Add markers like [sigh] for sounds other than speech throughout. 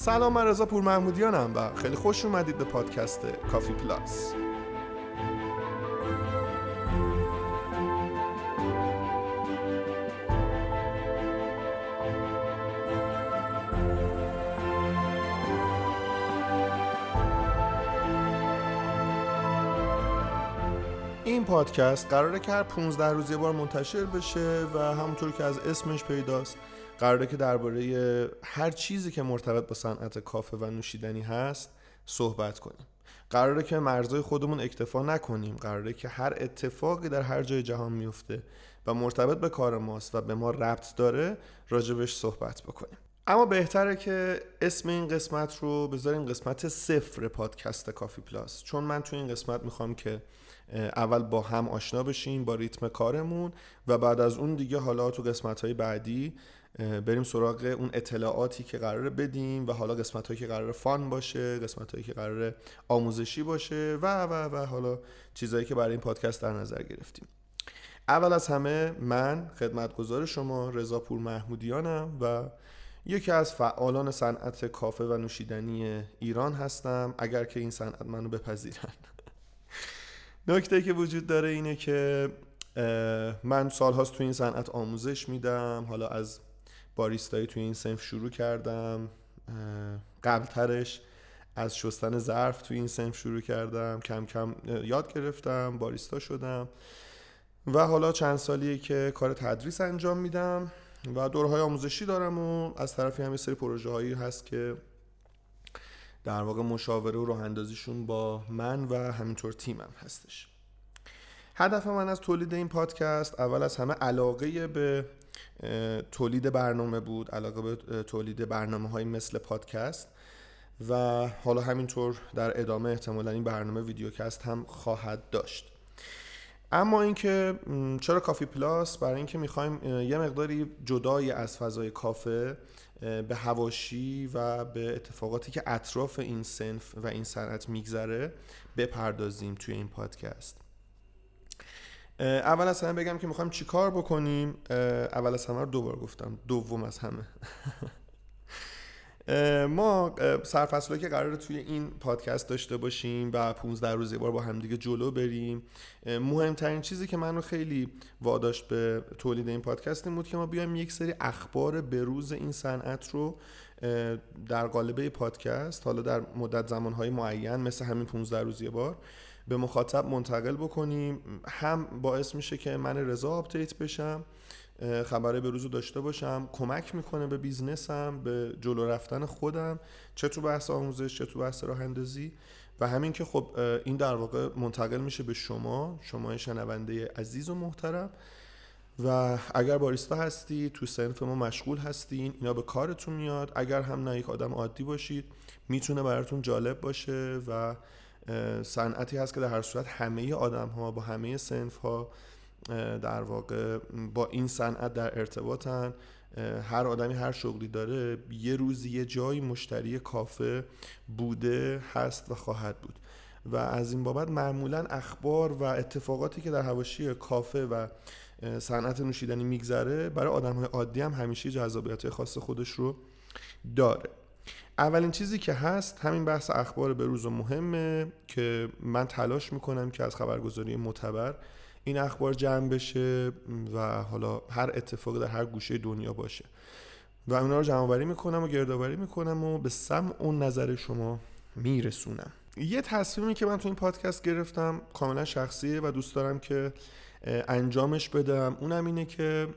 سلام من رضا پور محمودیانم و خیلی خوش اومدید به پادکست کافی پلاس. این پادکست قراره که هر 15 روز یه بار منتشر بشه و همونطور که از اسمش پیداست قراره که درباره هر چیزی که مرتبط با صنعت کافه و نوشیدنی هست صحبت کنیم. قراره که مرزهای خودمون اکتفا نکنیم. قراره که هر اتفاقی در هر جای جهان میفته و مرتبط به کار ماست و به ما ربط داره راجبش صحبت بکنیم. اما بهتره که اسم این قسمت رو بذاریم قسمت صفر پادکست کافی پلاس. چون من تو این قسمت می‌خوام که اول با هم آشنا بشیم با ریتم کارمون و بعد از اون دیگه حالا تو قسمت های بعدی بریم سراغ اون اطلاعاتی که قراره بدیم و حالا قسمت هایی که قراره فان باشه قسمت هایی که قراره آموزشی باشه و و و حالا چیزهایی که برای این پادکست در نظر گرفتیم. اول از همه من خدمتگزار شما رضا پور محمودیانم و یکی از فعالان صنعت کافه و نوشیدنی ایران هستم اگر که این صنعت منو بپذیرن. نکته که وجود داره اینه که من سالهاست تو این صنعت آموزش میدم. حالا از باریستایی توی این سنف شروع کردم. قبلترش از شستن ظرف توی این سنف شروع کردم. کم کم یاد گرفتم باریستا شدم. و حالا چند سالیه که کار تدریس انجام میدم و دورهای آموزشی دارم و از طرفی همه سری پروژه هایی هست که در واقع مشاوره و راه اندازیشون با من و همینطور تیمم هستش. هدف من از تولید این پادکست اول از همه علاقه به تولید برنامه بود علاقه به تولید برنامه های مثل پادکست و حالا همینطور در ادامه احتمالا این برنامه ویدیوکست هم خواهد داشت. اما اینکه چرا کافی پلاس؟ برای اینکه می‌خوایم یه مقداری جدای از فضای کافه به هواشی و به اتفاقاتی که اطراف این سنف و این صنعت میگذره بپردازیم توی این پادکست. اول از همه بگم که می‌خوایم چیکار بکنیم؟ اول از همه رو دوبار گفتم. دوم از همه. [laughs] ما سرفصله که قراره توی این پادکست داشته باشیم و 15 روز بار با همدیگه جلو بریم. مهمترین چیزی که منو خیلی واداشت به تولید این پادکست این بود که ما بیایم یک سری اخبار بروز این صنعت رو در قالب پادکست حالا در مدت زمانهای معین مثل همین 15 روز بار به مخاطب منتقل بکنیم. هم باعث میشه که من رضا update بشم خبر به روزو داشته باشم کمک می‌کنه به business م به جلو رفتن خودم چه تو بحث آموزش چه تو بحث راه اندازی. و همین که خب این در واقع منتقل میشه به شما شما شنونده عزیز و محترم. و اگر باریستا هستی تو سنف ما مشغول هستین اینا به کارتون میاد. اگر هم نه یک آدم عادی باشید می‌تونه براتون جالب باشه و صنعتی هست که در هر صورت همه آدم ها با همه سنف ها در واقع با این صنعت در ارتباطن. هر آدمی هر شغلی داره یه روزی یه جایی مشتری کافه بوده هست و خواهد بود. و از این بابت معمولا اخبار و اتفاقاتی که در هواشی کافه و صنعت نوشیدنی میگذره برای آدم های عادی هم همیشه جذابیت خاص خودش رو داره. اولین چیزی که هست همین بحث اخبار به روز مهمه که من تلاش می‌کنم که از خبرگزاری معتبر این اخبار جمع بشه و حالا هر اتفاقی در هر گوشه دنیا باشه. و اونا رو جمع آوری می‌کنم و گردآوری می‌کنم و به سم اون نظر شما میرسونم. یه تصمیمی که من تو این پادکست گرفتم کاملا شخصیه و دوست دارم که انجامش بدم اونم اینه که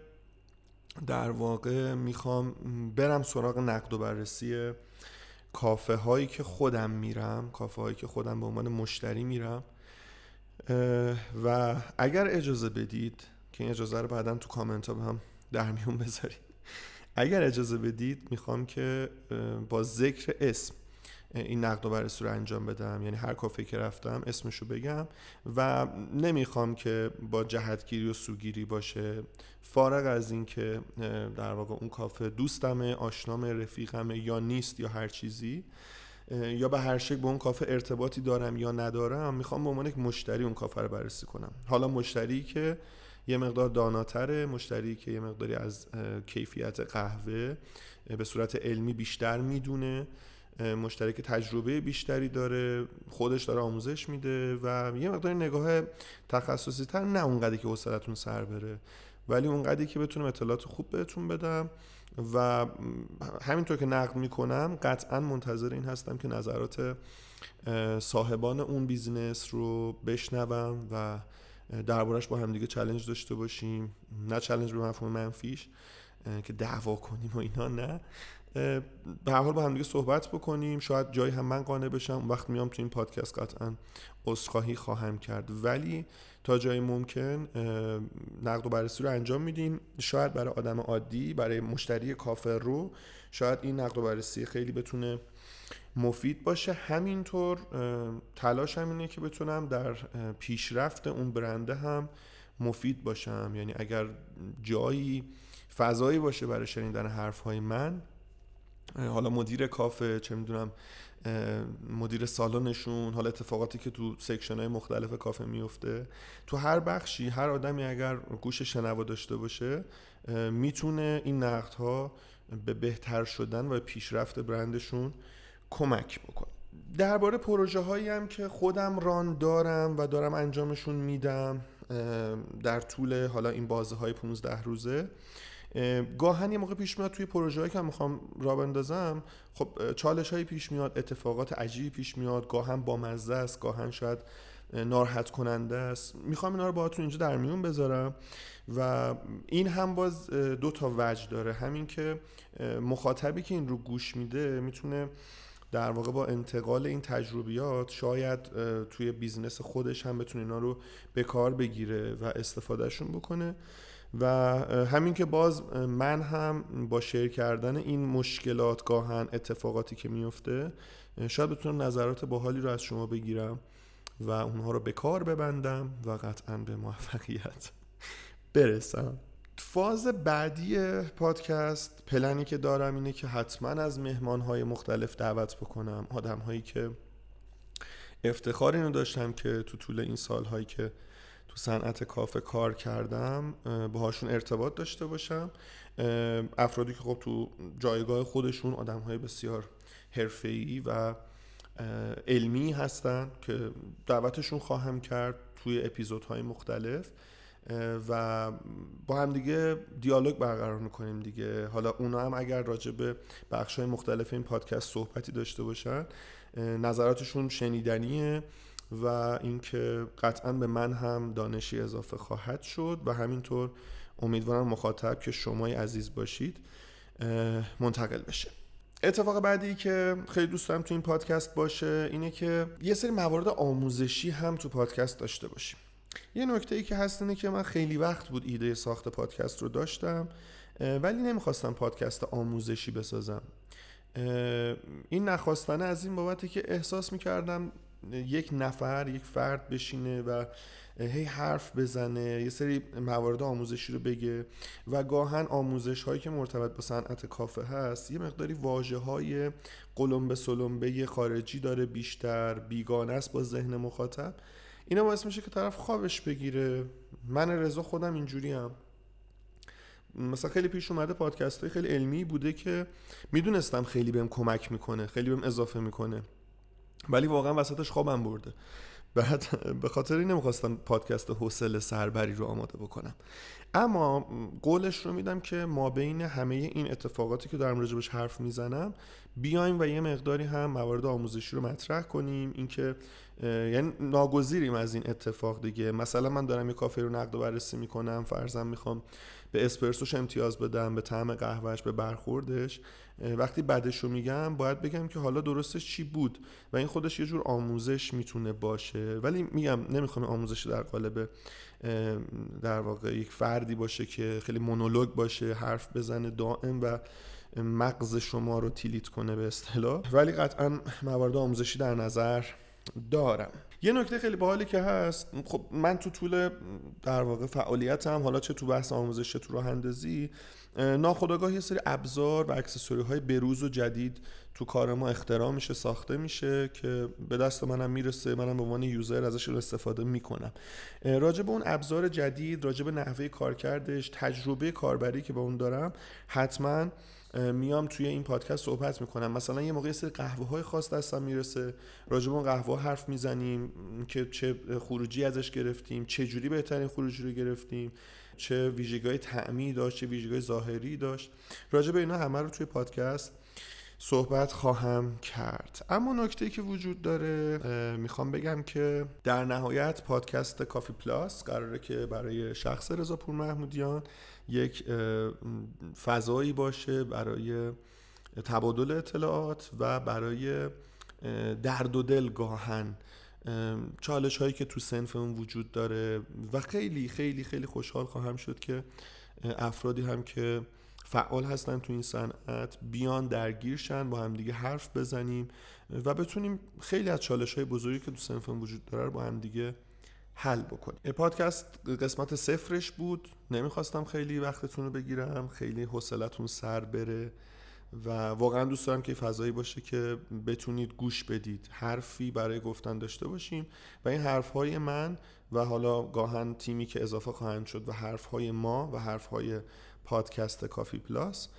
در واقع می‌خوام برم سراغ نقد و بررسی کافه هایی که خودم میرم کافه هایی که خودم به عنوان مشتری میرم و اگر اجازه بدید که این اجازه رو بعدا تو کامنت ها هم در میون بذارید اگر اجازه بدید می‌خوام که با ذکر اسم این نقد و بررسی رو انجام بدم. یعنی هر کافه که رفتم اسمشو بگم. و نمی‌خوام که با جهتگیری و سوگیری باشه. فارغ از این که در واقع اون کافه دوستمه آشنامه رفیقمه یا نیست یا هر چیزی یا به هر شکل به اون کافه ارتباطی دارم یا ندارم می‌خوام به عنوان یک مشتری اون کافه رو بررسی کنم. حالا مشتری که یه مقدار داناتره مشتری که یه مقداری از کیفیت قهوه به صورت علمی بیشتر می‌دونه. مشترک تجربه بیشتری داره خودش داره آموزش میده و یه مقدار نگاه تخصصی تر نه اونقدری که حوصلتون سر بره. ولی اونقدری که بتونم اطلاعات خوب بهتون بدم و همینطور که نقد می‌کنم قطعا منتظر این هستم که نظرات صاحبان اون بیزینس رو بشنوم و دربارش با هم دیگه چلنج داشته باشیم. نه چلنج به مفهوم منفیش که دعوا کنیم و اینا نه. به هر حال با هم دیگه صحبت بکنیم. شاید جایی هم من قانع بشم. اون وقت میام تو این پادکست قطعا عذرخواهی خواهم کرد. ولی تا جایی ممکن نقد و بررسی رو انجام میدیم شاید برای آدم عادی برای مشتری کافر رو شاید این نقد و بررسی خیلی بتونه مفید باشه. همینطور تلاش اینه که بتونم در پیشرفت اون برند هم مفید باشم. یعنی اگر جایی فضایی باشه برای شنیدن حرف های من حالا مدیر کافه چه می‌دونم مدیر سالنشون حالا اتفاقاتی که تو section های مختلف کافه میفته تو هر بخشی هر آدمی اگر گوش شنوا داشته باشه می‌تونه این نقد ها به بهتر شدن و پیشرفت برندشون کمک بکنه. درباره پروژه هایی هم که خودم ران دارم و دارم انجامشون میدم در طول حالا این بازه های 15 روزه گاهن یه موقع پیش میاد توی پروژه که می‌خوام را بندازم خب چالش هایی پیش میاد اتفاقات عجیبی پیش میاد گاهن با مزه است گاهن شاید ناراحت کننده است. می‌خوام اینا رو باهاتون اینجا در میون بذارم و این هم باز دو تا وجه داره. همین که مخاطبی که این رو گوش میده می‌تونه در واقع با انتقال این تجربیات شاید توی business خودش هم بتونه اینا رو به کار بگیره و استفادهشون بکنه. و همین که باز من هم با share کردن این مشکلات گاها اتفاقاتی که میفته شاید بتونم نظرات باحالی رو از شما بگیرم و اونها رو به کار ببندم و قطعا به موفقیت برسم. فاز بعدی پادکست پلنی که دارم اینه که حتما از مهمانهای مختلف دعوت بکنم. آدم هایی که افتخار اینو داشتم که تو طول این سالهایی که تو صنعت کافه کار کردم باهاشون ارتباط داشته باشم. افرادی که خب تو جایگاه خودشون آدم های بسیار حرفه‌ای و علمی هستن که دعوتشون خواهم کرد توی اپیزودهای مختلف. و با هم دیگه دیالوگ برقرار می‌کنیم دیگه. حالا اونا هم اگر راجع به بخش های مختلف این پادکست صحبتی داشته باشن نظراتشون شنیدنیه و اینکه قطعا به من هم دانشی اضافه خواهد شد و همینطور امیدوارم مخاطب که شمای عزیز باشید منتقل بشه. اتفاق بعدی که خیلی دوست دارم تو این پادکست باشه اینه که یه سری موارد آموزشی هم تو پادکست داشته باشیم. یه نکته ای که هست اینه که من خیلی وقت بود ایده ساخت پادکست رو داشتم ولی نمی‌خواستم پادکست آموزشی بسازم. این نخواستنه از این بابته که احساس می‌کردم یک نفر یک فرد بشینه و هی حرف بزنه یه سری موارد آموزشی رو بگه و گاهن آموزش هایی که مرتبط با صنعت کافه هست یه مقداری واجه های قلمبه سلمبه خارجی داره بیشتر بیگانه است با ذهن مخاطب. اینا باعث میشه که طرف خوابش بگیره. من رضا خودم اینجوری هم مثلا خیلی پیش اومده پادکست های خیلی علمی بوده که می‌دونستم خیلی بهم کمک می‌کنه خیلی بهم اضافه می‌کنه. ولی واقعا وسطش خوابم برده. بعد به خاطر این نمی‌خواستم پادکست حوصله سربری رو آماده بکنم. اما قولش رو میدم که ما بین همه این اتفاقاتی که دارم راجبش حرف می‌زنم بیایم و یه مقداری هم موارد آموزشی رو مطرح کنیم. اینکه یعنی ناگزیریم از این اتفاق دیگه. مثلا من دارم یه کافه رو نقد و بررسی می‌کنم فرضاً می‌خوام به اسپرسوش امتیاز بدم به طعم قهوهش به برخوردش. وقتی بعدش رو میگم باید بگم که حالا درستش چی بود؟ و این خودش یه جور آموزش می‌تونه باشه. ولی میگم نمی‌خوام آموزش در قالب در واقع یک فردی باشه که خیلی مونولوگ باشه حرف بزنه دائم و مغز شما رو تیلیت کنه به اصطلاح. ولی قطعا موارد آموزشی در نظر دارم. یه نکته خیلی باحالی که هست خب من تو طول در واقع فعالیتم حالا چه تو بحث آموزش تو راه اندازی ناخداگاه یه سری ابزار و اکسسوری های بروز و جدید تو کار ما اختراع میشه ساخته میشه که به دست منم می‌رسه منم به عنوان یوزر ازش استفاده می‌کنم. راجع به اون ابزار جدید راجع به نحوه کارکردش تجربه کاربری که با اون دارم حتما میام توی این پادکست صحبت می‌کنم. مثلا یه موقع سری قهوه های خاص دستم می‌رسه. راجب اون قهوه حرف می‌زنیم که چه خروجی ازش گرفتیم چه جوری بهترین خروجی رو گرفتیم چه ویژگی تعمی داشت چه ویژگی ظاهری داشت. راجب اینا همه رو توی پادکست صحبت خواهم کرد. اما نکته که وجود داره می‌خوام بگم که در نهایت پادکست کافی پلاس قراره که برای شخص رضا پور محمودیان یک فضایی باشه برای تبادل اطلاعات و برای درد و دل گاهن چالش هایی که تو سنف اون وجود داره و خیلی خیلی خیلی خوشحال خواهم شد که افرادی هم که فعال هستن تو این صنعت بیان درگیرشن با هم دیگه حرف بزنیم و بتونیم خیلی از چالش های بزرگی که تو سنفون وجود داره با هم دیگه حل بکنیم. پادکست قسمت صفرش بود. نمی‌خواستم خیلی وقتتون رو بگیرم. خیلی حوصلتون سر بره و واقعا دوست دارم که فضایی باشه که بتونید گوش بدید. حرفی برای گفتن داشته باشیم و این حرفهای من و حالا گاهن تیمی که اضافه خواهند شد و حرفهای ما و حرفهای پادکست کافی پلاس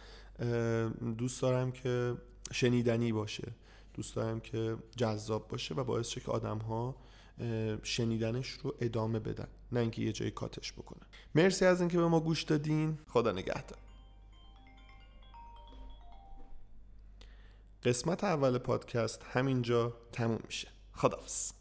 دوست دارم که شنیدنی باشه. دوست دارم که جذاب باشه و باعث شه که آدم ها شنیدنش رو ادامه بدن نه اینکه یه جایی کاتش بکنن. مرسی از اینکه به ما گوش دادین. خدا نگهدار. قسمت اول پادکست همینجا تموم میشه. خدافز